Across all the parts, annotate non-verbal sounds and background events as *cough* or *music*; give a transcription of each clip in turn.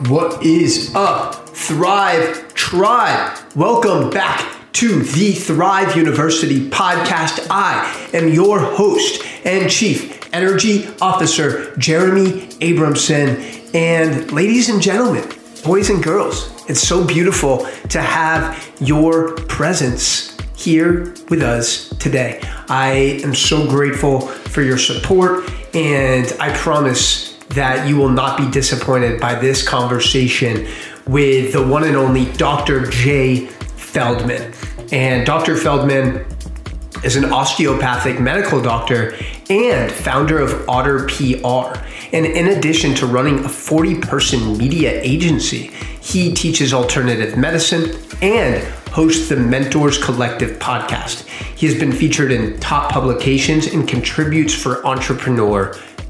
What is up, Thrive Tribe? Welcome back to the Thrive University podcast. I am your host and Chief Energy Officer, Jeremy Abramson. And ladies and gentlemen, boys and girls, it's so beautiful to have your presence here with us today. I am so grateful for your support, and I promise that you will not be disappointed by this conversation with the one and only Dr. Jay Feldman. And Dr. Feldman is an osteopathic medical doctor and founder of Otter PR. And in addition to running a 40 person media agency, he teaches alternative medicine and hosts the Mentors Collective podcast. He has been featured in top publications and contributes for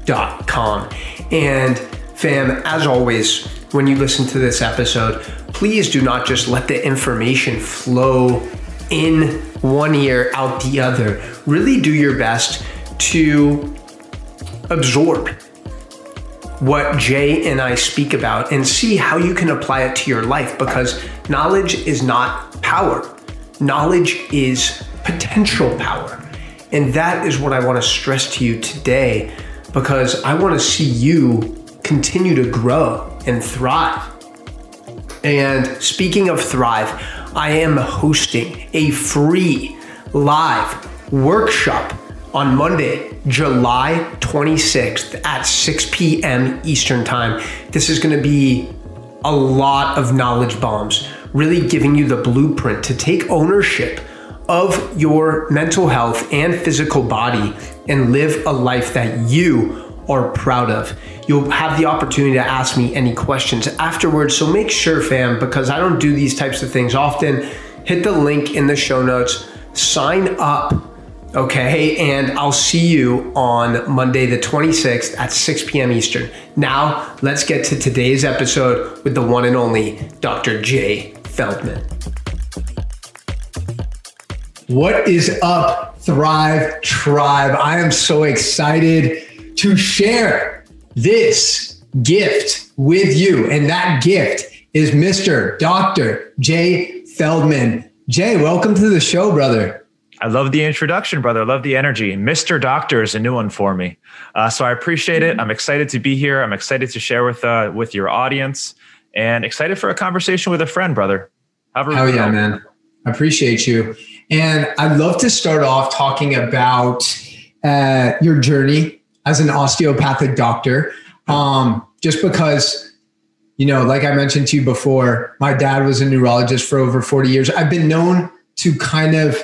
entrepreneur.com. And fam, as always, when you listen to this episode, please do not just let the information flow in one ear, out the other. Really do your best to absorb what Jay and I speak about and see how you can apply it to your life because knowledge is not power. Knowledge is potential power. And that is what I want to stress to you today because I want to see you continue to grow and thrive. And speaking of thrive, I am hosting a free live workshop on Monday, July 26th at 6 p.m. Eastern Time. This is going to be a lot of knowledge bombs, really giving you the blueprint to take ownership of your mental health and physical body and live a life that you are proud of. You'll have the opportunity to ask me any questions afterwards. So make sure, fam, because I don't do these types of things often, hit the link in the show notes, sign up, okay? And I'll see you on Monday, the 26th at 6 p.m. Eastern. Now, let's get to today's episode with the one and only Dr. Jay Feldman. What is up, Thrive Tribe? I am so excited to share this gift with you. And that gift is Mr. Dr. Jay Feldman. Jay, welcome to the show, brother. I love the introduction, brother. I love the energy. Mr. Doctor is a new one for me. Uh, so I appreciate it. I'm excited to be here. I'm excited to share with uh, with your audience and excited for a conversation with a friend, brother. Hell yeah, man. I appreciate you. And I'd love to start off talking about uh, your journey as an osteopathic doctor. Um, just because, you know, like I mentioned to you before, my dad was a neurologist for over 40 years. I've been known to kind of,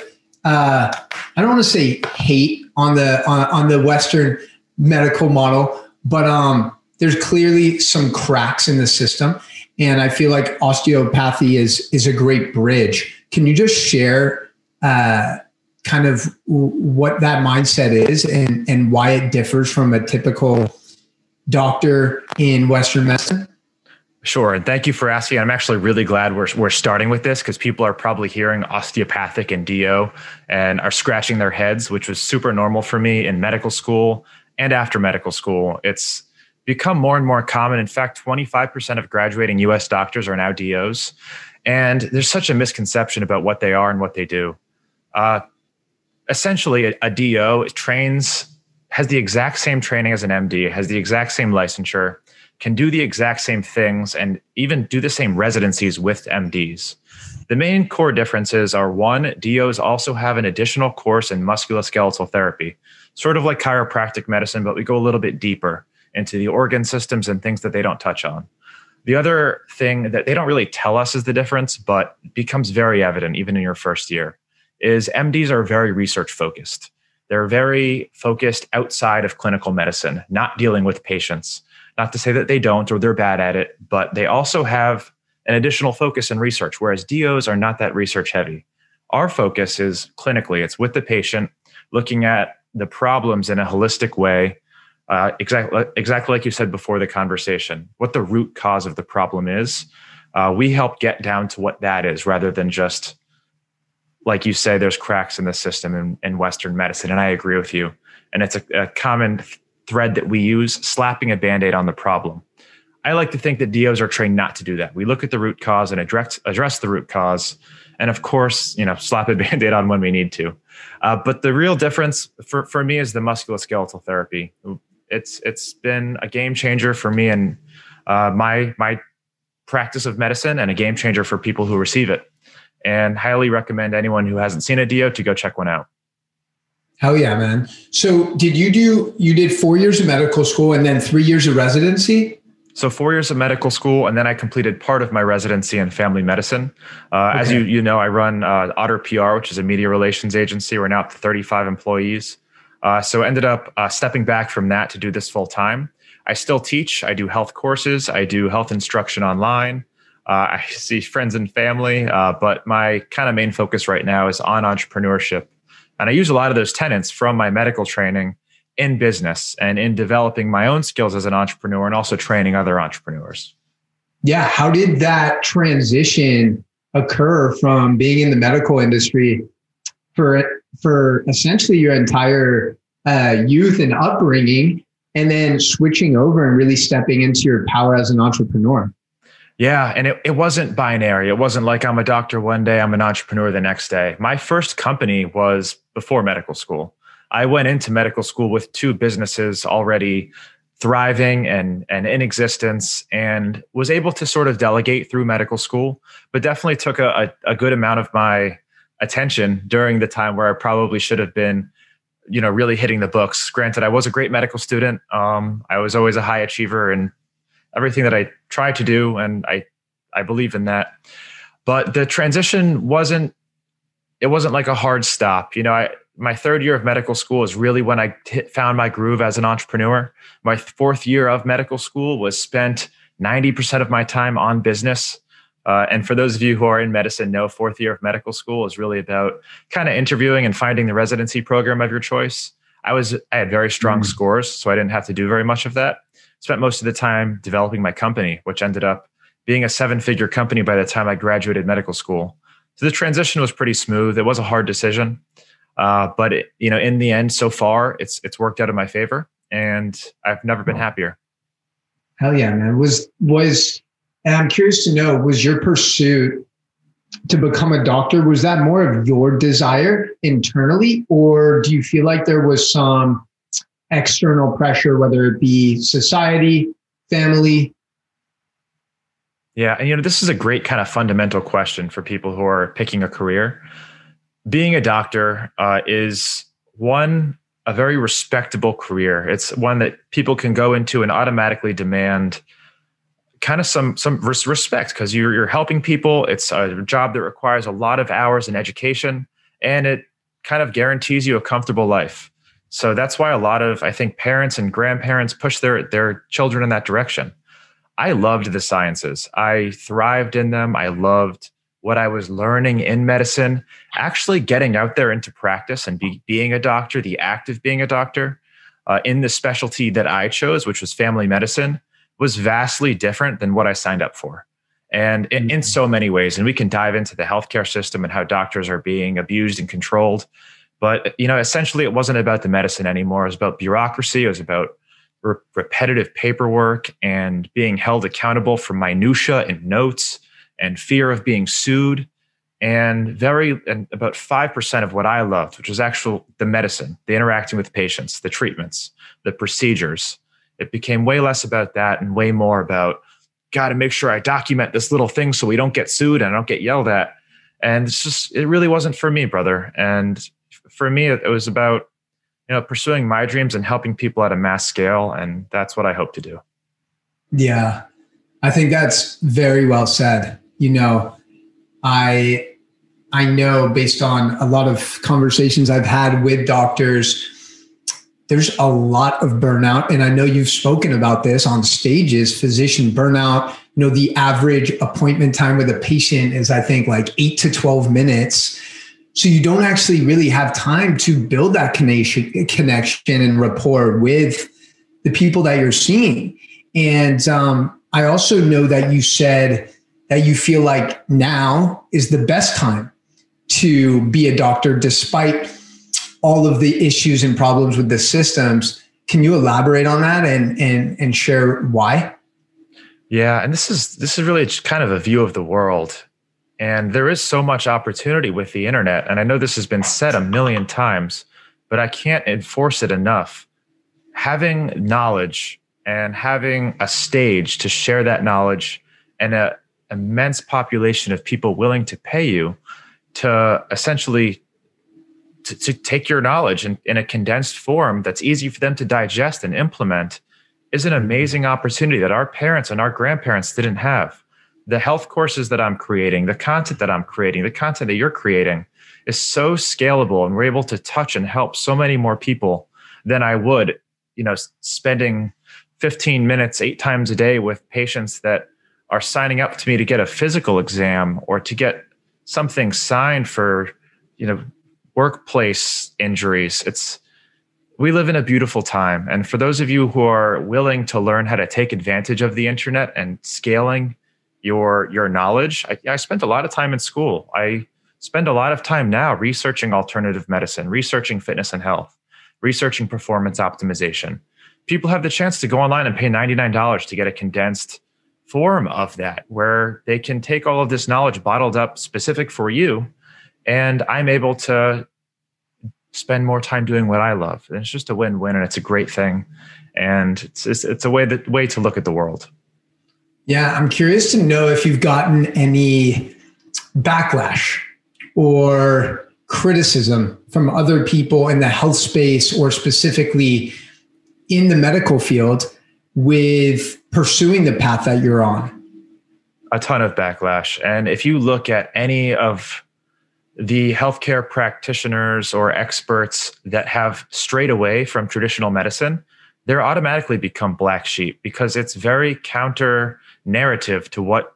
uh, I don't want to say hate on the on, on the Western medical model, but um, there's clearly some cracks in the system, and I feel like osteopathy is is a great bridge. Can you just share uh, kind of what that mindset is and, and why it differs from a typical doctor in Western medicine? Sure. And thank you for asking. I'm actually really glad we're, we're starting with this because people are probably hearing osteopathic and DO and are scratching their heads, which was super normal for me in medical school and after medical school. It's become more and more common. In fact, 25% of graduating US doctors are now DOs. And there's such a misconception about what they are and what they do. Uh, essentially, a, a DO trains, has the exact same training as an MD, has the exact same licensure, can do the exact same things, and even do the same residencies with MDs. The main core differences are one, DOs also have an additional course in musculoskeletal therapy, sort of like chiropractic medicine, but we go a little bit deeper into the organ systems and things that they don't touch on. The other thing that they don't really tell us is the difference, but becomes very evident even in your first year is MDs are very research focused. They're very focused outside of clinical medicine, not dealing with patients. Not to say that they don't or they're bad at it, but they also have an additional focus in research, whereas DOs are not that research heavy. Our focus is clinically, it's with the patient, looking at the problems in a holistic way, uh, exactly, exactly like you said before the conversation, what the root cause of the problem is. Uh, we help get down to what that is rather than just like you say, there's cracks in the system in, in Western medicine. And I agree with you. And it's a, a common thread that we use slapping a band aid on the problem. I like to think that DOs are trained not to do that. We look at the root cause and address address the root cause, and of course, you know, slap a *laughs* band-aid on when we need to. Uh, but the real difference for, for me is the musculoskeletal therapy. It's it's been a game changer for me and uh, my my practice of medicine, and a game changer for people who receive it. And highly recommend anyone who hasn't seen a DO to go check one out. Hell yeah, man. So did you do you did four years of medical school and then three years of residency? So four years of medical school, and then I completed part of my residency in family medicine. Uh, okay. As you you know, I run uh, Otter PR, which is a media relations agency. We're now up to 35 employees. Uh, so ended up uh, stepping back from that to do this full time. I still teach. I do health courses. I do health instruction online. Uh, I see friends and family, uh, but my kind of main focus right now is on entrepreneurship. And I use a lot of those tenets from my medical training in business and in developing my own skills as an entrepreneur and also training other entrepreneurs. Yeah. How did that transition occur from being in the medical industry for, for essentially your entire uh, youth and upbringing and then switching over and really stepping into your power as an entrepreneur? Yeah, and it, it wasn't binary. It wasn't like I'm a doctor one day, I'm an entrepreneur the next day. My first company was before medical school. I went into medical school with two businesses already thriving and and in existence and was able to sort of delegate through medical school, but definitely took a, a, a good amount of my attention during the time where I probably should have been you know really hitting the books granted i was a great medical student um, i was always a high achiever and everything that i try to do and i i believe in that but the transition wasn't it wasn't like a hard stop you know i my third year of medical school is really when i found my groove as an entrepreneur my fourth year of medical school was spent 90% of my time on business uh, and for those of you who are in medicine, know fourth year of medical school is really about kind of interviewing and finding the residency program of your choice. I was I had very strong mm. scores, so I didn't have to do very much of that. Spent most of the time developing my company, which ended up being a seven-figure company by the time I graduated medical school. So the transition was pretty smooth. It was a hard decision, uh, but it, you know, in the end, so far, it's it's worked out in my favor, and I've never been happier. Hell yeah, man! Was was and I'm curious to know was your pursuit to become a doctor, was that more of your desire internally, or do you feel like there was some external pressure, whether it be society, family? Yeah. And, you know, this is a great kind of fundamental question for people who are picking a career. Being a doctor uh, is one, a very respectable career. It's one that people can go into and automatically demand kind of some some respect because you're you're helping people. It's a job that requires a lot of hours in education, and it kind of guarantees you a comfortable life. So that's why a lot of I think parents and grandparents push their their children in that direction. I loved the sciences. I thrived in them. I loved what I was learning in medicine. Actually, getting out there into practice and be, being a doctor, the act of being a doctor uh, in the specialty that I chose, which was family medicine, was vastly different than what I signed up for. And in, in, mm-hmm. so many ways, and we can dive into the healthcare system and how doctors are being abused and controlled. But you know, essentially, it wasn't about the medicine anymore. It was about bureaucracy. It was about re- repetitive paperwork and being held accountable for minutia and notes and fear of being sued. And very and about five percent of what I loved, which was actual the medicine, the interacting with patients, the treatments, the procedures, it became way less about that and way more about got to make sure I document this little thing so we don't get sued and I don't get yelled at. And it's just, it really wasn't for me, brother. And for me, it, was about, you know, pursuing my dreams and helping people at a mass scale. And that's what I hope to do. Yeah. I think that's very well said. You know, I, I know based on a lot of conversations I've had with doctors, there's a lot of burnout and i know you've spoken about this on stages physician burnout you know the average appointment time with a patient is i think like 8 to 12 minutes so you don't actually really have time to build that connection connection and rapport with the people that you're seeing and um, i also know that you said that you feel like now is the best time to be a doctor despite all of the issues and problems with the systems. Can you elaborate on that and and and share why? Yeah, and this is this is really kind of a view of the world. And there is so much opportunity with the internet. And I know this has been said a million times, but I can't enforce it enough. Having knowledge and having a stage to share that knowledge and an immense population of people willing to pay you to essentially to, to take your knowledge in, in a condensed form that's easy for them to digest and implement is an amazing opportunity that our parents and our grandparents didn't have. The health courses that I'm creating, the content that I'm creating, the content that you're creating is so scalable and we're able to touch and help so many more people than I would, you know, spending 15 minutes eight times a day with patients that are signing up to me to get a physical exam or to get something signed for, you know, workplace injuries. It's we live in a beautiful time. And for those of you who are willing to learn how to take advantage of the internet and scaling your your knowledge, I, I spent a lot of time in school. I spend a lot of time now researching alternative medicine, researching fitness and health, researching performance optimization. People have the chance to go online and pay $99 to get a condensed form of that where they can take all of this knowledge bottled up specific for you and i'm able to spend more time doing what i love and it's just a win-win and it's a great thing and it's it's, it's a way that way to look at the world yeah i'm curious to know if you've gotten any backlash or criticism from other people in the health space or specifically in the medical field with pursuing the path that you're on? A ton of backlash. And if you look at any of the healthcare practitioners or experts that have strayed away from traditional medicine, they're automatically become black sheep because it's very counter narrative to what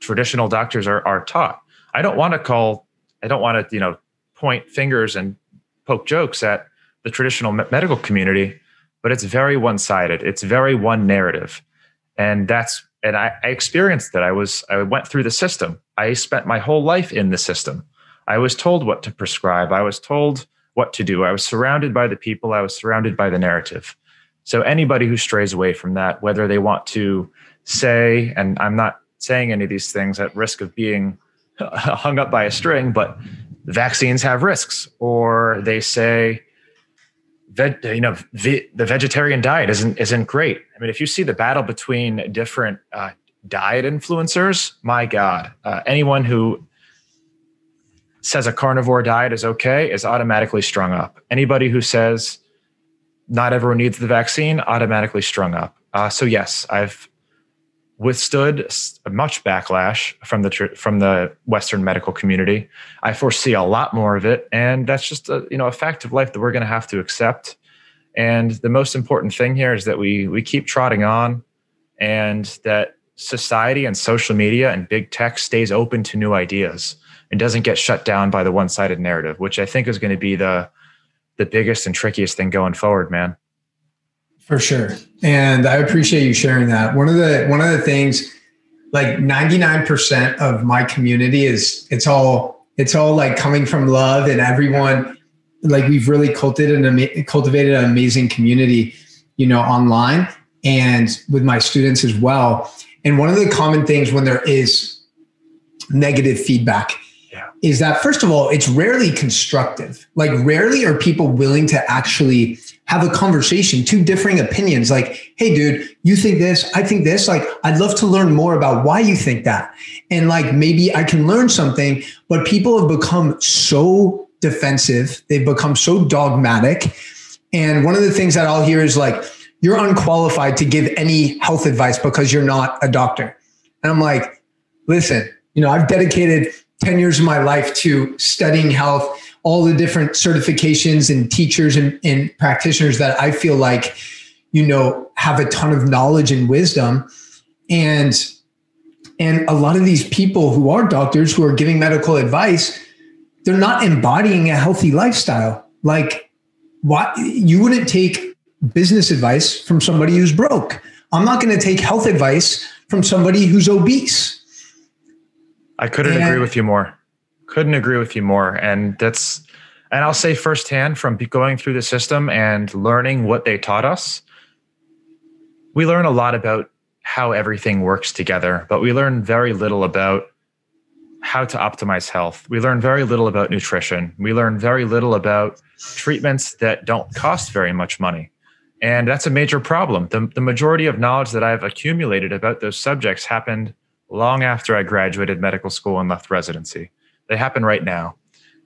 traditional doctors are, are taught. I don't want to call, I don't want to, you know, point fingers and poke jokes at the traditional medical community, but it's very one sided. It's very one narrative and that's and I, I experienced that. I was I went through the system. I spent my whole life in the system. I was told what to prescribe. I was told what to do. I was surrounded by the people. I was surrounded by the narrative. So anybody who strays away from that, whether they want to say, and I'm not saying any of these things at risk of being *laughs* hung up by a string, but vaccines have risks, or they say veg, you know, the vegetarian diet isn't isn't great. I mean, if you see the battle between different uh, diet influencers, my God, uh, anyone who says a carnivore diet is okay is automatically strung up. Anybody who says not everyone needs the vaccine automatically strung up. Uh, so yes, I've withstood much backlash from the from the Western medical community. I foresee a lot more of it, and that's just a you know a fact of life that we're going to have to accept. And the most important thing here is that we we keep trotting on, and that society and social media and big tech stays open to new ideas and doesn't get shut down by the one sided narrative, which I think is going to be the the biggest and trickiest thing going forward, man. For sure. And I appreciate you sharing that. One of the one of the things like 99% of my community is it's all it's all like coming from love and everyone like we've really cultivated an cultivated an amazing community, you know, online and with my students as well. And one of the common things when there is negative feedback yeah. is that first of all, it's rarely constructive. Like rarely are people willing to actually have a conversation, two differing opinions. Like, hey, dude, you think this, I think this. Like, I'd love to learn more about why you think that. And like, maybe I can learn something, but people have become so defensive, they've become so dogmatic. And one of the things that I'll hear is like, you're unqualified to give any health advice because you're not a doctor. And I'm like, listen, you know, I've dedicated 10 years of my life to studying health all the different certifications and teachers and, and practitioners that I feel like, you know, have a ton of knowledge and wisdom. And and a lot of these people who are doctors who are giving medical advice, they're not embodying a healthy lifestyle. Like what you wouldn't take business advice from somebody who's broke. I'm not going to take health advice from somebody who's obese. I couldn't and, agree with you more couldn't agree with you more and that's and i'll say firsthand from going through the system and learning what they taught us we learn a lot about how everything works together, but we learn very little about how to optimize health. We learn very little about nutrition. We learn very little about treatments that don't cost very much money. And that's a major problem. The, the majority of knowledge that I've accumulated about those subjects happened long after I graduated medical school and left residency. They happen right now.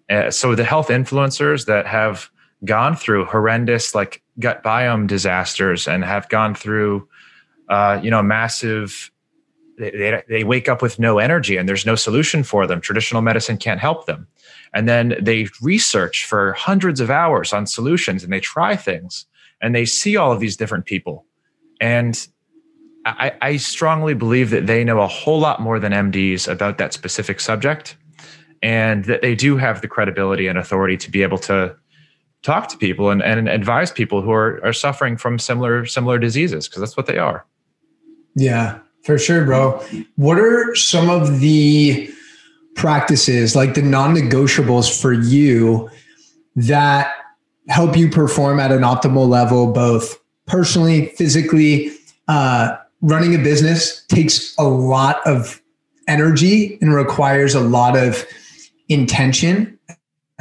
Uh, so the health influencers that have gone through horrendous like gut biome disasters and have gone through uh, you know massive they, they, they wake up with no energy and there's no solution for them. Traditional medicine can't help them. And then they research for hundreds of hours on solutions and they try things and they see all of these different people. And I, I strongly believe that they know a whole lot more than mds about that specific subject and that they do have the credibility and authority to be able to talk to people and, and advise people who are, are suffering from similar similar diseases because that's what they are. Yeah for sure bro. What are some of the practices like the non-negotiables for you that help you perform at an optimal level both personally physically uh, running a business takes a lot of energy and requires a lot of intention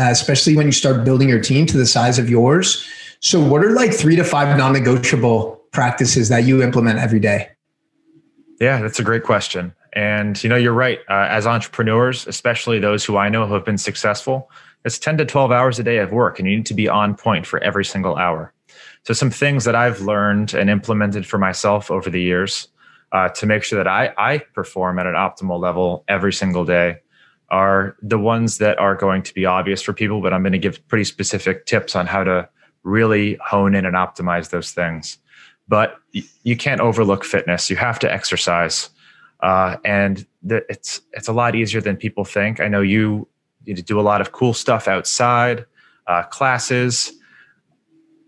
uh, especially when you start building your team to the size of yours. So, what are like three to five non negotiable practices that you implement every day? Yeah, that's a great question. And you know, you're right. Uh, as entrepreneurs, especially those who I know who have been successful, it's 10 to 12 hours a day of work, and you need to be on point for every single hour. So, some things that I've learned and implemented for myself over the years uh, to make sure that I, I perform at an optimal level every single day are the ones that are going to be obvious for people, but I'm going to give pretty specific tips on how to really hone in and optimize those things. But you can't overlook fitness. You have to exercise, uh, and it's it's a lot easier than people think. I know you, you do a lot of cool stuff outside, uh, classes.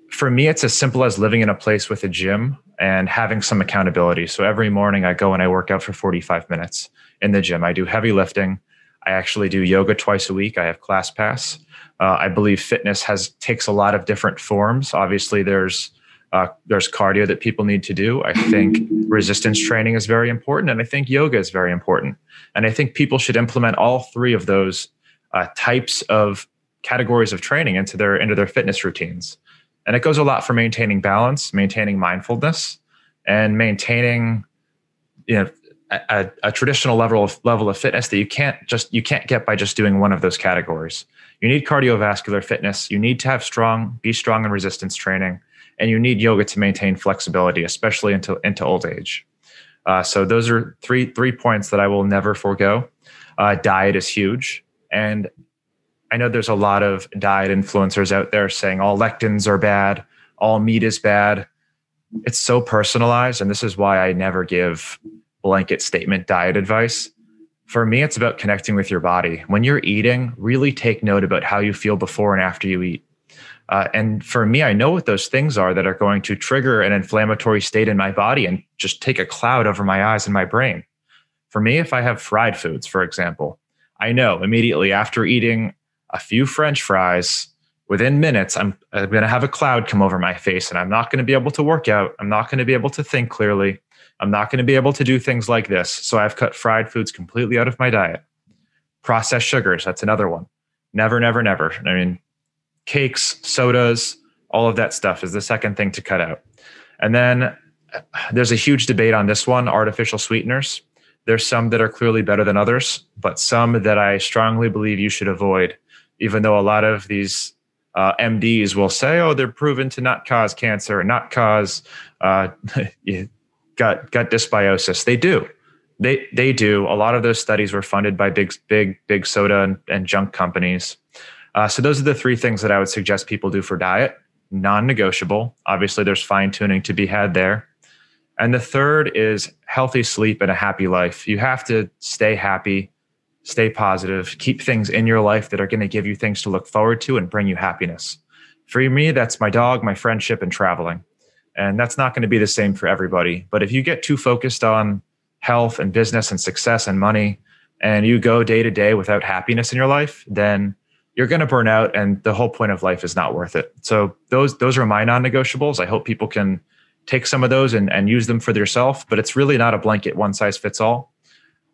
For me, it's as simple as living in a place with a gym and having some accountability. So every morning, I go and I work out for 45 minutes in the gym. I do heavy lifting. I actually do yoga twice a week. I have ClassPass. Uh, I believe fitness has takes a lot of different forms. Obviously, there's uh, there's cardio that people need to do. I think resistance training is very important, and I think yoga is very important. And I think people should implement all three of those uh, types of categories of training into their into their fitness routines. And it goes a lot for maintaining balance, maintaining mindfulness, and maintaining you know a, a, traditional level of level of fitness that you can't just you can't get by just doing one of those categories. You need cardiovascular fitness. You need to have strong, be strong in resistance training, and you need yoga to maintain flexibility, especially into into old age. Uh, so those are three three points that I will never forego. Uh, diet is huge, and I know there's a lot of diet influencers out there saying all lectins are bad, all meat is bad. It's so personalized, and this is why I never give blanket statement diet advice. For me, it's about connecting with your body. When you're eating, really take note about how you feel before and after you eat. Uh, and for me, I know what those things are that are going to trigger an inflammatory state in my body and just take a cloud over my eyes and my brain. For me, if I have fried foods, for example, I know immediately after eating a few French fries, within minutes, I'm, I'm going to have a cloud come over my face and I'm not going to be able to work out. I'm not going to be able to think clearly. I'm not going to be able to do things like this. So I've cut fried foods completely out of my diet. Processed sugars, that's another one. Never, never, never. I mean, cakes, sodas, all of that stuff is the second thing to cut out. And then uh, there's a huge debate on this one artificial sweeteners. There's some that are clearly better than others, but some that I strongly believe you should avoid, even though a lot of these uh, MDs will say, oh, they're proven to not cause cancer and not cause uh, *laughs* gut gut dysbiosis. They do. They they do. A lot of those studies were funded by big big big soda and, and junk companies. Uh, so those are the three things that I would suggest people do for diet. Non-negotiable. Obviously, there's fine tuning to be had there. And the third is healthy sleep and a happy life. You have to stay happy, stay positive, keep things in your life that are going to give you things to look forward to and bring you happiness. For me, that's my dog, my friendship, and traveling. And that's not going to be the same for everybody. But if you get too focused on health and business and success and money, and you go day to day without happiness in your life, then you're going to burn out and the whole point of life is not worth it. So those those are my non-negotiables. I hope people can take some of those and, and use them for yourself. But it's really not a blanket one size fits all.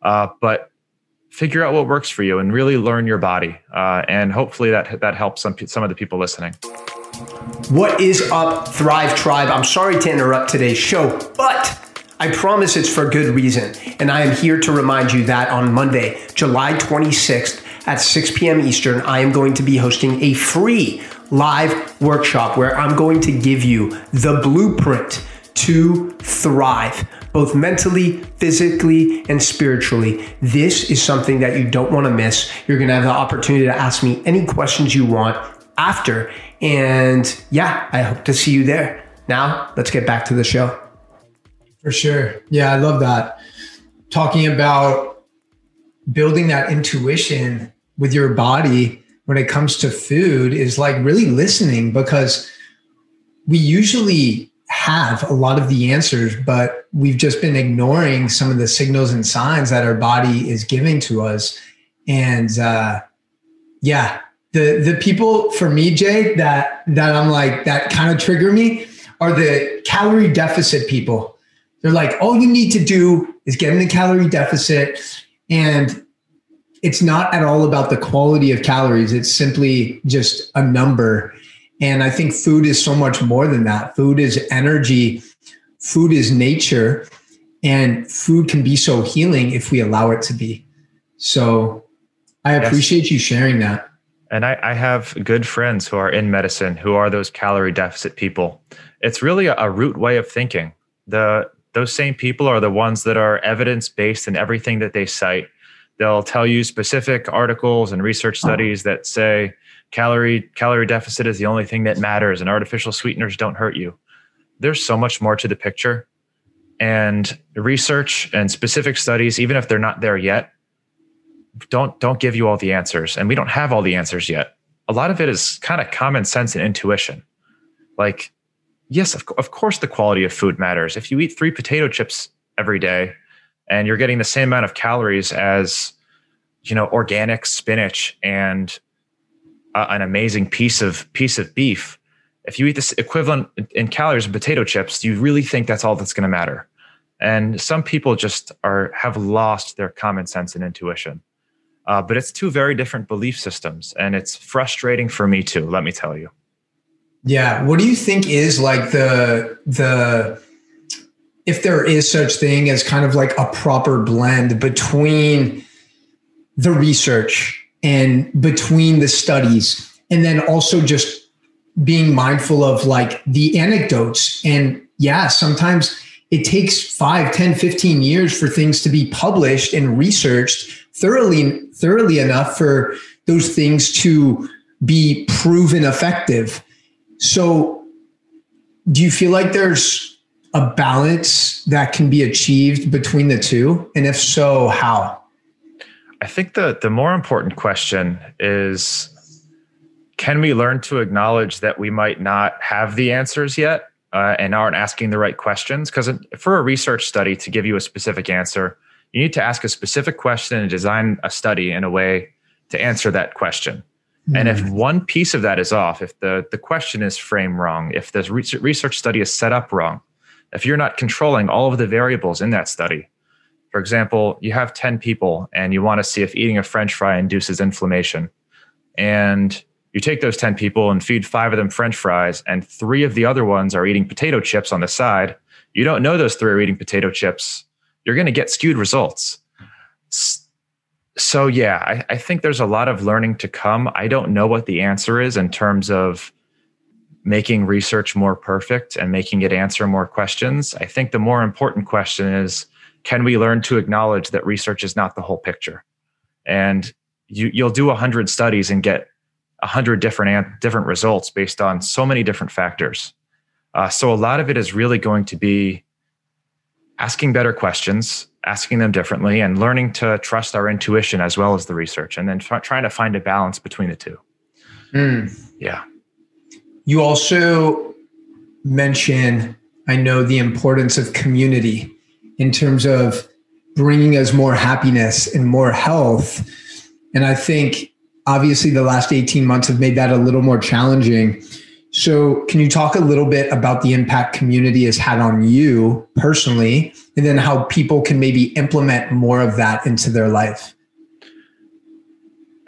Uh, but figure out what works for you and really learn your body. Uh, and hopefully that that helps some some of the people listening. What is up, Thrive Tribe? I'm sorry to interrupt today's show, but I promise it's for good reason. And I am here to remind you that on Monday, July 26th at 6 p.m. Eastern, I am going to be hosting a free live workshop where I'm going to give you the blueprint to thrive, both mentally, physically, and spiritually. This is something that you don't want to miss. You're going to have the opportunity to ask me any questions you want after. And yeah, I hope to see you there. Now, let's get back to the show. For sure. Yeah, I love that. Talking about building that intuition with your body when it comes to food is like really listening because we usually have a lot of the answers, but we've just been ignoring some of the signals and signs that our body is giving to us. And uh, yeah, the the people for me, Jay, that that I'm like that kind of trigger me are the calorie deficit people. They're like, all you need to do is get in a calorie deficit. And it's not at all about the quality of calories. It's simply just a number. And I think food is so much more than that. Food is energy, food is nature, and food can be so healing if we allow it to be. So I appreciate yes. you sharing that. And I, I, have good friends who are in medicine who are those calorie deficit people. It's really a, a root way of thinking. The those same people are the ones that are evidence based in everything that they cite. They'll tell you specific articles and research studies that say calorie calorie deficit is the only thing that matters and artificial sweeteners don't hurt you. There's so much more to the picture. And research and specific studies, even if they're not there yet, don't don't give you all the answers. And we don't have all the answers yet. A lot of it is kind of common sense and intuition. Like yes, of, of course, the quality of food matters. If you eat three potato chips every day and you're getting the same amount of calories as, you know, organic spinach and uh, an amazing piece of piece of beef, if you eat this equivalent in calories of potato chips, you really think that's all that's going to matter? And some people just are have lost their common sense and intuition. Uh, but it's two very different belief systems, and it's frustrating for me too. Let me tell you. Yeah. What do you think is like the the if there is such thing as kind of like a proper blend between the research and between the studies and then also just being mindful of like the anecdotes and yeah sometimes it takes 5 10 15 years for things to be published and researched thoroughly thoroughly enough for those things to be proven effective so, do you feel like there's a balance that can be achieved between the two? And if so, how? I think the the more important question is can we learn to acknowledge that we might not have the answers yet uh, and aren't asking the right questions? Because for a research study to give you a specific answer, you need to ask a specific question and design a study in a way to answer that question. And if hmm. one piece of that is off, if the, the question is framed wrong, if the research study is set up wrong, if you're not controlling all of the variables in that study, for example, you have 10 people and you want to see if eating a french fry induces inflammation. And you take those 10 people and feed five of them french fries, and three of the other ones are eating potato chips on the side. You don't know those three are eating potato chips. You're going to get skewed results so yeah, I, I, think there's a lot of learning to come. I don't know what the answer is in terms of making research more perfect and making it answer more questions. I think the more important question is can we learn to acknowledge that research is not the whole picture? And you, you'll do a hundred studies and get a hundred different different results based on so many different factors. Uh, so a lot of it is really going to be asking better questions, asking them differently and learning to trust our intuition as well as the research and then trying to find a balance between the two mm. yeah you also mention i know the importance of community in terms of bringing us more happiness and more health. And i think obviously the last 18 months have made that a little more challenging. So, can you talk a little bit about the impact community has had on you personally, and then how people can maybe implement more of that into their life?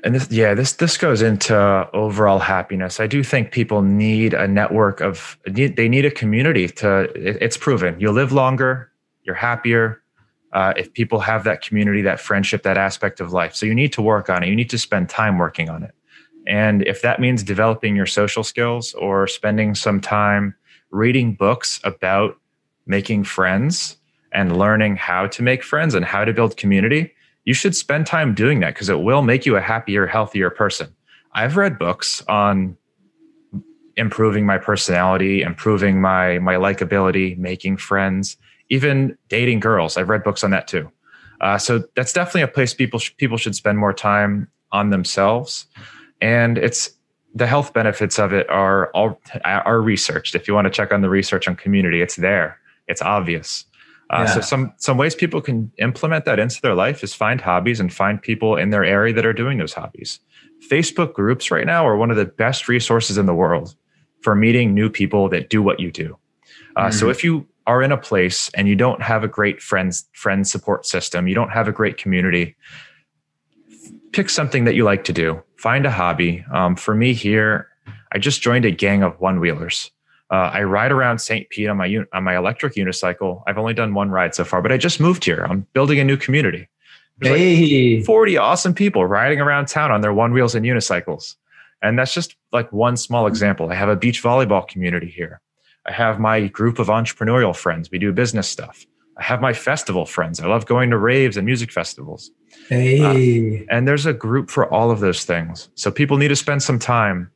and this yeah this this goes into overall happiness. I do think people need a network of they need a community to it's proven. You live longer you're happier uh, if people have that community that friendship that aspect of life. So you need to work on it. You need to spend time working on it. And if that means developing your social skills or spending some time reading books about making friends and learning how to make friends and how to build community you should spend time doing that because it will make you a happier, healthier person. I've read books on improving my personality, improving my my likability, making friends, even dating girls. I've read books on that too. Uh, so that's definitely a place people sh- people should spend more time on themselves, and it's the health benefits of it are all are researched. If you want to check on the research on community, it's there. It's obvious. Uh, yeah. So some some ways people can implement that into their life is find hobbies and find people in their area that are doing those hobbies. Facebook groups right now are one of the best resources in the world for meeting new people that do what you do. Uh, mm-hmm. So if you are in a place and you don't have a great friends friend support system, you don't have a great community, pick something that you like to do. Find a hobby. Um, for me here, I just joined a gang of one wheelers. Uh, I ride around St. Pete on my on my electric unicycle. I've only done one ride so far, but I just moved here. I'm building a new community. There's hey. like 40 awesome people riding around town on their one wheels and unicycles. And that's just like one small example. I have a beach volleyball community here. I have my group of entrepreneurial friends. We do business stuff. I have my festival friends. I love going to raves and music festivals. Hey. Uh, and there's a group for all of those things. So people need to spend some time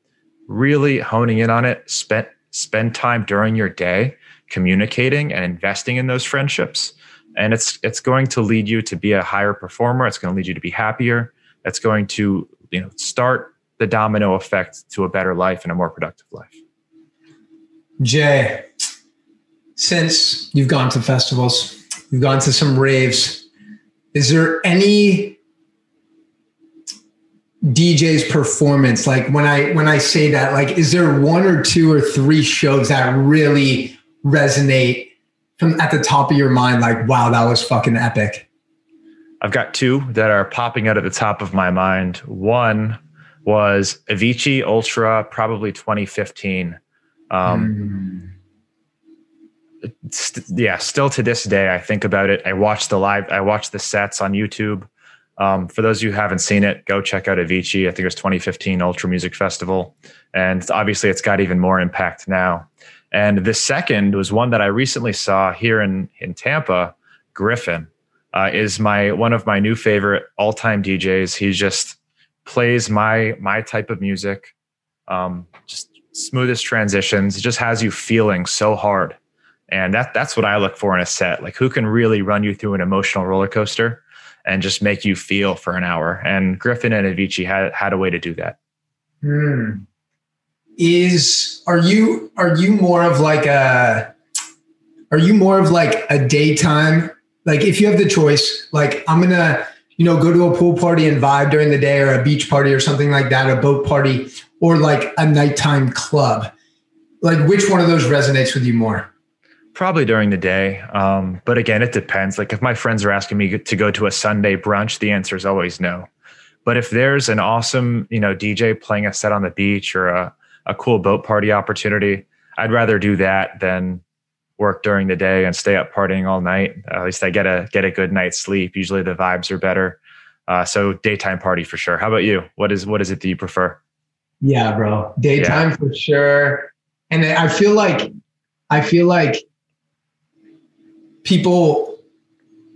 really honing in on it, spend spend time during your day communicating and investing in those friendships and it's it's going to lead you to be a higher performer it's going to lead you to be happier it's going to you know start the domino effect to a better life and a more productive life jay since you've gone to festivals you've gone to some raves is there any DJ's performance? Like when I when I say that, like is there one or two or three shows that really resonate from at the top of your mind? Like, wow, that was fucking epic. I've got two that are popping out at the top of my mind. One was Avicii Ultra, probably 2015. Um, mm. st- yeah, still to this day, I think about it. I watch the live, I watch the sets on YouTube. Um, for those of you who haven't seen it, go check out Avicii. I think it was 2015 Ultra Music Festival. And obviously, it's got even more impact now. And the second was one that I recently saw here in, in Tampa. Gryffin. uh, is my one of my new favorite all time DJs. He just plays my my type of music, um, just smoothest transitions. It just has you feeling so hard, and that that's what I look for in a set. Like who can really run you through an emotional roller coaster and just make you feel for an hour. And Gryffin and Avicii had had a way to do that. Hmm. Is are you are you more of like a are you more of like a daytime like if you have the choice like I'm gonna you know go to a pool party and vibe during the day or a beach party or something like that a boat party or like a nighttime club like which one of those resonates with you more Probably during the day. Um, but again, it depends. Like if my friends are asking me to go to a Sunday brunch, the answer is always no. But if there's an awesome, you know, DJ playing a set on the beach or a, a cool boat party opportunity, I'd rather do that than work during the day and stay up partying all night. At least I get a get a good night's sleep. Usually the vibes are better. Uh, so daytime party for sure. How about you? What is what is it that you prefer? Yeah, bro. Daytime yeah. for sure. And I feel like I feel like people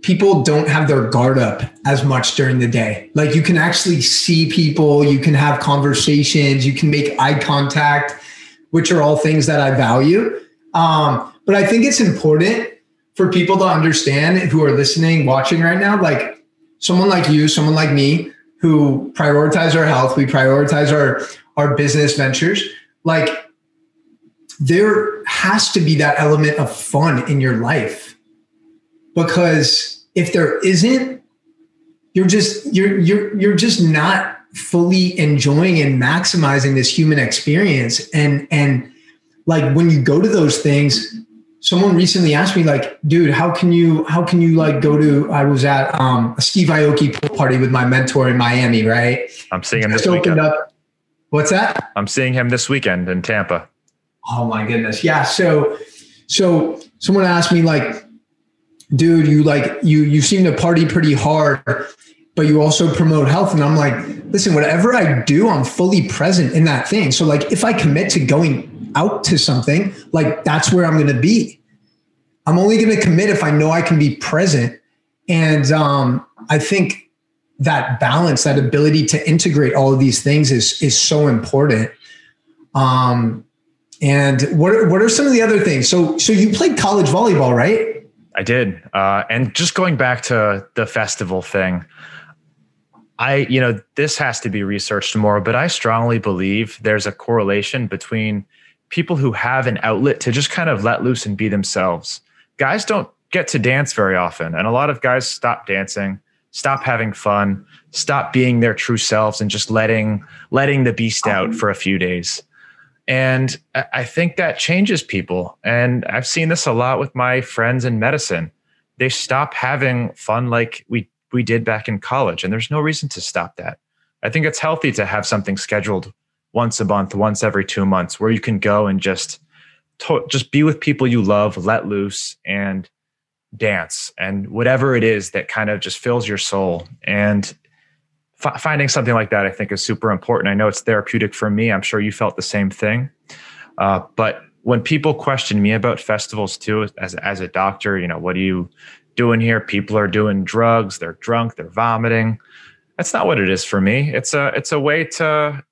people don't have their guard up as much during the day. Like you can actually see people, you can have conversations, you can make eye contact, which are all things that I value. Um, but I think it's important for people to understand who are listening, watching right now, like someone like you, someone like me, who prioritize our health, we prioritize our our business ventures. Like there has to be that element of fun in your life because if there isn't you're just you're you're you're just not fully enjoying and maximizing this human experience and and like when you go to those things, someone recently asked me like, dude, how can you, how can you like go to, I was at um, a Steve Aoki pool party with my mentor in Miami, right? I'm seeing him this weekend. Up, what's that? I'm seeing him this weekend in Tampa. Oh my goodness. Yeah. So, so someone asked me like, dude, you like, you, you seem to party pretty hard, but you also promote health. And I'm like, listen, whatever I do, I'm fully present in that thing. So like, if I commit to going out to something, like that's where I'm going to be. I'm only going to commit if I know I can be present. And um, I think that balance, that ability to integrate all of these things is is so important. Um, and what are, what are some of the other things? So so you played college volleyball, right? I did. Uh, and just going back to the festival thing, I you know this has to be researched more, but I strongly believe there's a correlation between people who have an outlet to just kind of let loose and be themselves. Guys don't get to dance very often, and a lot of guys stop dancing, stop having fun, stop being their true selves, and just letting letting the beast out um, for a few days. And I think that changes people. And I've seen this a lot with my friends in medicine. They stop having fun like we we did back in college, and there's no reason to stop that. I think it's healthy to have something scheduled once a month, once every two months, where you can go and just to, just be with people you love, let loose, and dance, and whatever it is that kind of just fills your soul. And f- finding something like that, I think, is super important. I know it's therapeutic for me. I'm sure you felt the same thing. Uh, but when people question me about festivals too, as as a doctor, you know, what are you doing here? People are doing drugs. They're drunk. They're vomiting. That's not what it is for me. It's a it's a way to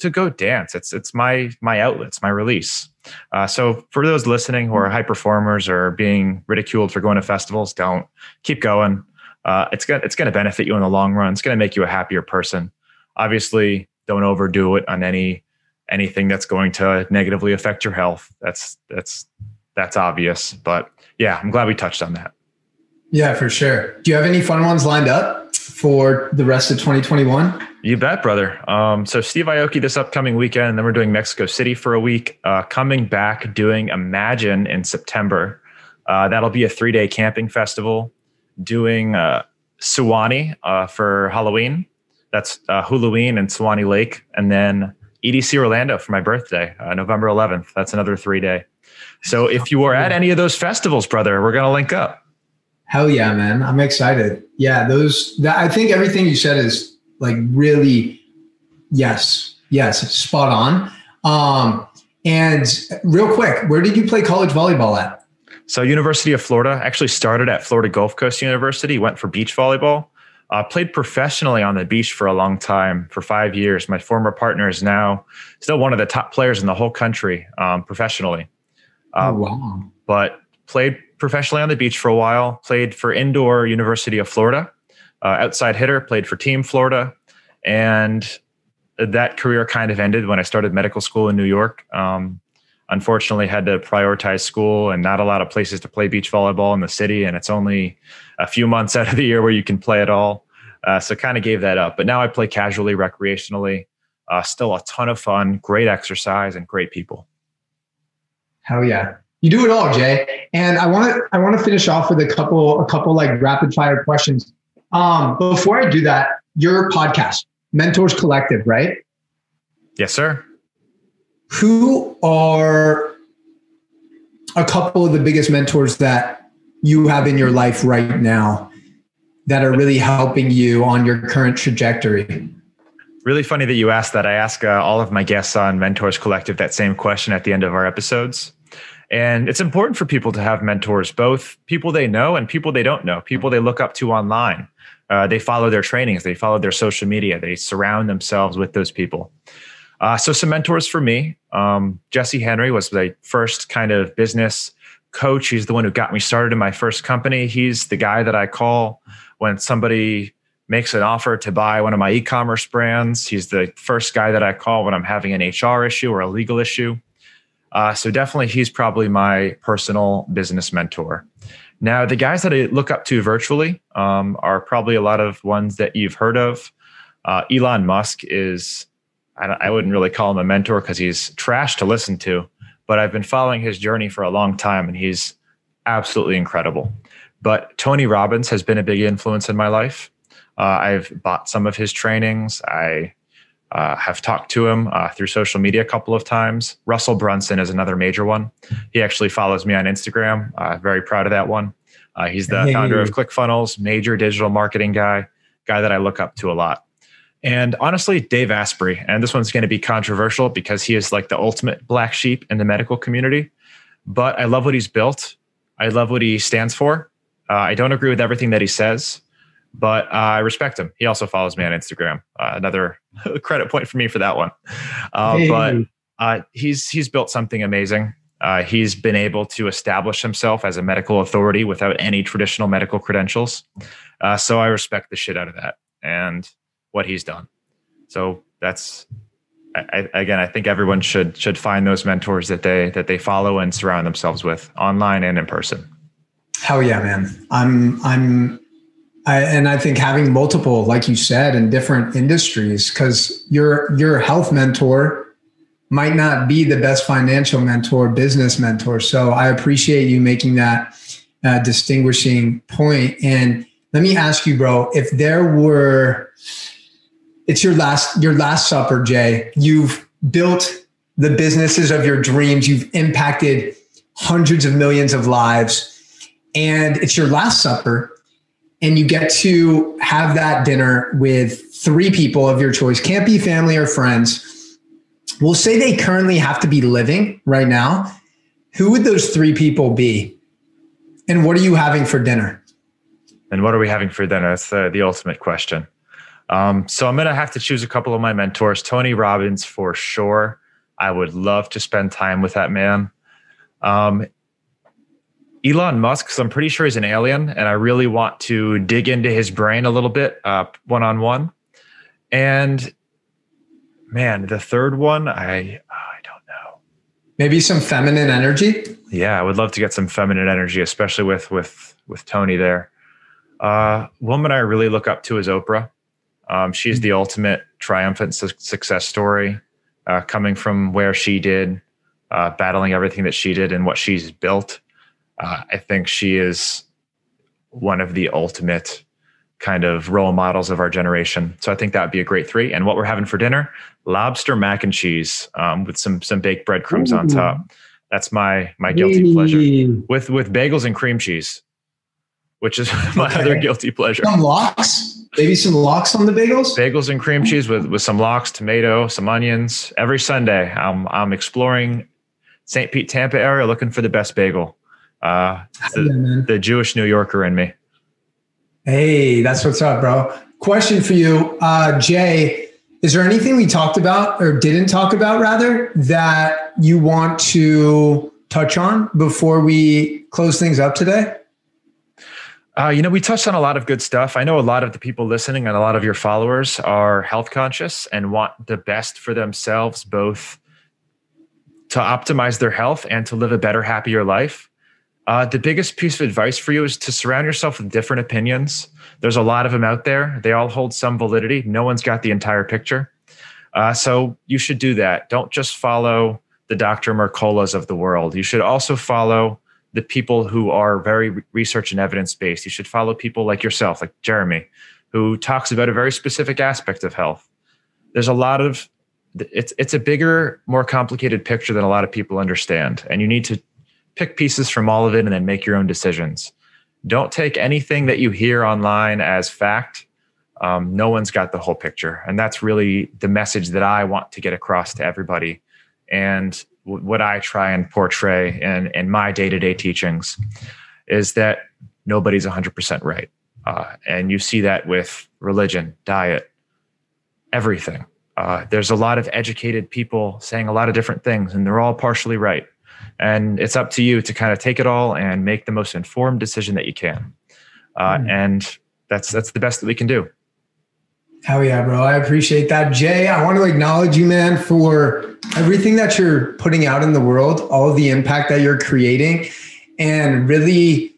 to go dance. It's it's my my outlets, my release. Uh, so for those listening who are high performers or being ridiculed for going to festivals, don't keep going. Uh, it's gonna it's gonna benefit you in the long run. It's gonna make you a happier person. Obviously, don't overdo it on any anything that's going to negatively affect your health. That's that's that's obvious. But yeah, I'm glad we touched on that. Yeah, for sure. Do you have any fun ones lined up for the rest of 2021? You bet, brother. Um, so Steve Aoki this upcoming weekend, then we're doing Mexico City for a week. Uh, coming back, doing Imagine in September. Uh, that'll be a three day camping festival. Doing uh, Suwannee uh, for Halloween. That's uh, Halloween and Suwannee Lake, and then EDC Orlando for my birthday, uh, November 11th. That's another three day. So if you are at any of those festivals, brother, we're gonna link up. Hell yeah, man! I'm excited. Yeah, those. That, I think everything you said is like really, yes, yes, spot on. Um, and real quick, where did you play college volleyball at? So, University of Florida actually started at Florida Gulf Coast University, went for beach volleyball. Uh, played professionally on the beach for a long time, for five years. My former partner is now still one of the top players in the whole country um, professionally. Oh, um, oh, wow. But played professionally on the beach for a while, played for indoor University of Florida, uh, outside hitter, played for Team Florida, and that career kind of ended when I started medical school in New York. Um, unfortunately, had to prioritize school and not a lot of places to play beach volleyball in the city, and it's only a few months *laughs* out of the year where you can play at all. Uh, so kind of gave that up. But now I play casually, recreationally. Uh, still a ton of fun, great exercise, and great people. Hell yeah! You do it all, Jay. And I want to I want to finish off with a couple a couple like rapid fire questions. Um, before I do that, your podcast, Mentors Collective, right? Yes, sir. Who are a couple of the biggest mentors that you have in your life right now that are really helping you on your current trajectory? Really funny that you asked that. I ask uh, all of my guests on Mentors Collective that same question at the end of our episodes. And it's important for people to have mentors, both people they know and people they don't know, people they look up to online. Uh, they follow their trainings, they follow their social media, they surround themselves with those people. Uh, so, some mentors for me. Um, Jesse Henry was the first kind of business coach. He's the one who got me started in my first company. He's the guy that I call when somebody makes an offer to buy one of my e commerce brands. He's the first guy that I call when I'm having an HR issue or a legal issue. Uh, so definitely, he's probably my personal business mentor. Now, the guys that I look up to virtually um, are probably a lot of ones that you've heard of. Uh, Elon Musk is, I, I, wouldn't really call him a mentor because he's trash to listen to, but I've been following his journey for a long time and he's absolutely incredible. But Tony Robbins has been a big influence in my life. Uh, I've bought some of his trainings. I uh, have talked to him uh, through social media a couple of times. Russell Brunson is another major one. He actually follows me on Instagram. Uh, very proud of that one. Uh, he's the hey. founder of ClickFunnels, major digital marketing guy, guy that I look up to a lot. And honestly, Dave Asprey, and this one's going to be controversial because he is like the ultimate black sheep in the medical community. But I love what he's built. I love what he stands for. Uh, I don't agree with everything that he says, but uh, I respect him. He also follows me on Instagram. Uh, another *laughs* credit point for me for that one. Uh, hey. But uh, he's he's built something amazing. Uh, he's been able to establish himself as a medical authority without any traditional medical credentials. so I respect the shit out of that and what he's done. So that's I, again, I think everyone should should find those mentors that they that they follow and surround themselves with online and in person. Hell yeah, man! I'm I'm I, and I think having multiple, like you said, in different industries, because your your health mentor might not be the best financial mentor, business mentor. So I appreciate you making that uh, distinguishing point. And let me ask you, bro, if there were, it's your last your last supper, Jay. You've built the businesses of your dreams. You've impacted hundreds of millions of lives, and it's your last supper and you get to have that dinner with three people of your choice, can't be family or friends. We'll say they currently have to be living right now. Who would those three people be? And what are you having for dinner? And what are we having for dinner? That's the, the ultimate question. Um, so I'm going to have to choose a couple of my mentors. Tony Robbins, for sure. I would love to spend time with that man. Um, Elon Musk, because I'm pretty sure he's an alien, and I really want to dig into his brain a little bit, one on one. And man, the third one, I I don't know. Maybe some feminine energy. Yeah, I would love to get some feminine energy, especially with with with Tony there. Uh, woman I really look up to is Oprah. Um, she's the ultimate triumphant su- success story, uh, coming from where she did, uh, battling everything that she did and what she's built uh, I think she is one of the ultimate kind of role models of our generation. So I think that would be a great three. And what we're having for dinner: lobster mac and cheese um, with some some baked breadcrumbs Ooh. on top. That's my my guilty pleasure with with bagels and cream cheese, which is *laughs* my okay. other guilty pleasure. Some lox, maybe some lox on the bagels. Bagels and cream cheese with with some lox, tomato, some onions. Every Sunday, I'm I'm exploring St. Pete, Tampa area, looking for the best bagel. Uh, the, the Jewish New Yorker in me. Hey, that's what's up, bro. Question for you, uh, Jay. Is there anything we talked about or didn't talk about, rather, that you want to touch on before we close things up today? Uh, you know, we touched on a lot of good stuff. I know a lot of the people listening and a lot of your followers are health conscious and want the best for themselves, both to optimize their health and to live a better, happier life. Uh, the biggest piece of advice for you is to surround yourself with different opinions. There's a lot of them out there. They all hold some validity. No one's got the entire picture. Uh, so you should do that. Don't just follow the Dr. Mercolas of the world. You should also follow the people who are very research and evidence based. You should follow people like yourself, like Jeremy, who talks about a very specific aspect of health. There's a lot of it's it's a bigger, more complicated picture than a lot of people understand, and you need to pick pieces from all of it and then make your own decisions. Don't take anything that you hear online as fact. Um, no one's got the whole picture. And that's really the message that I want to get across to everybody. And w- what I try and portray in, in my day to day teachings is that nobody's 100% right. Uh, and you see that with religion, diet, everything. Uh, there's a lot of educated people saying a lot of different things, and they're all partially right. And it's up to you to kind of take it all and make the most informed decision that you can. Uh, mm. And that's that's the best that we can do. Hell yeah, bro. I appreciate that. Jay, I want to acknowledge you, man, for everything that you're putting out in the world, all of the impact that you're creating, and really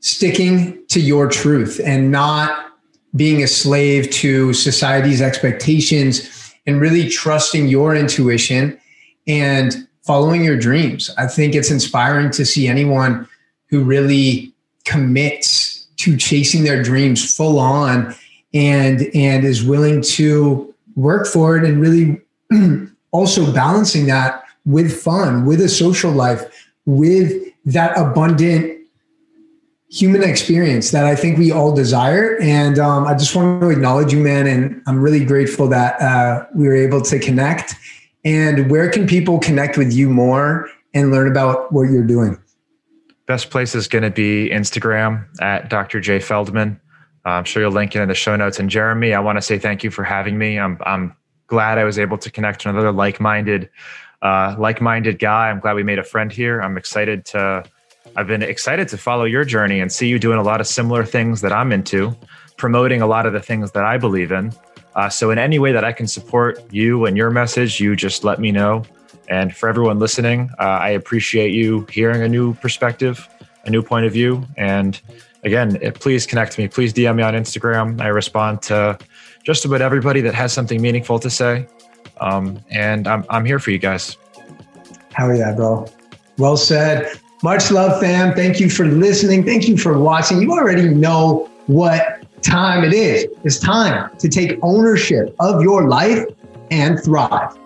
sticking to your truth and not being a slave to society's expectations and really trusting your intuition and following your dreams. I think it's inspiring to see anyone who really commits to chasing their dreams full on and and is willing to work for it and really *clears throat* also balancing that with fun, with a social life, with that abundant human experience that I think we all desire. And um, I just want to acknowledge you, man. And I'm really grateful that uh, we were able to connect. And where can people connect with you more and learn about what you're doing? Best place is going to be Instagram at Dr. J Feldman. I'm sure you'll link it in the show notes. And Jeremy, I want to say thank you for having me. I'm, I'm glad I was able to connect to another like-minded, uh, like-minded guy. I'm glad we made a friend here. I'm excited to I've been excited to follow your journey and see you doing a lot of similar things that I'm into, promoting a lot of the things that I believe in. Uh, so, in any way that I can support you and your message, you just let me know. And for everyone listening, uh, I appreciate you hearing a new perspective, a new point of view. And again, please connect me. Please DM me on Instagram. I respond to just about everybody that has something meaningful to say. Um, and I'm, I'm here for you guys. Hell yeah, bro. Well said. Much love, fam. Thank you for listening. Thank you for watching. You already know what time it is. It's time to take ownership of your life and thrive.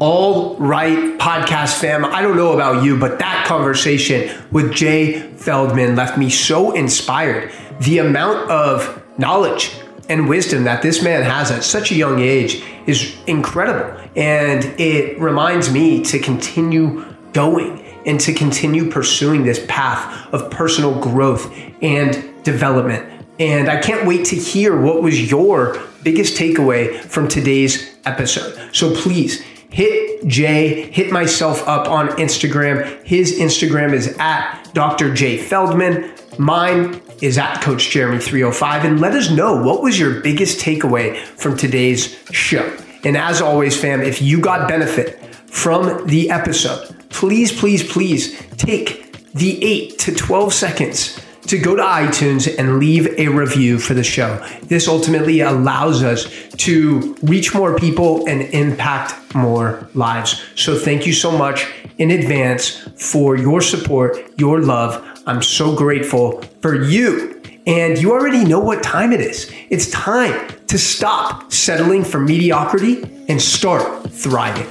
All right, podcast fam. I don't know about you, but that conversation with Jay Feldman left me so inspired. The amount of knowledge and wisdom that this man has at such a young age is incredible. And it reminds me to continue going and to continue pursuing this path of personal growth and development. And I can't wait to hear what was your biggest takeaway from today's episode. So please hit Jay, hit myself up on Instagram. His Instagram is at Dr. Jay Feldman. Mine is at Coach Jeremy 305. And let us know what was your biggest takeaway from today's show. And as always, fam, if you got benefit from the episode, please, please, please take the 8 to 12 seconds to go to iTunes and leave a review for the show. This ultimately allows us to reach more people and impact more lives. So thank you so much in advance for your support, your love. I'm so grateful for you. And you already know what time it is. It's time to stop settling for mediocrity and start thriving.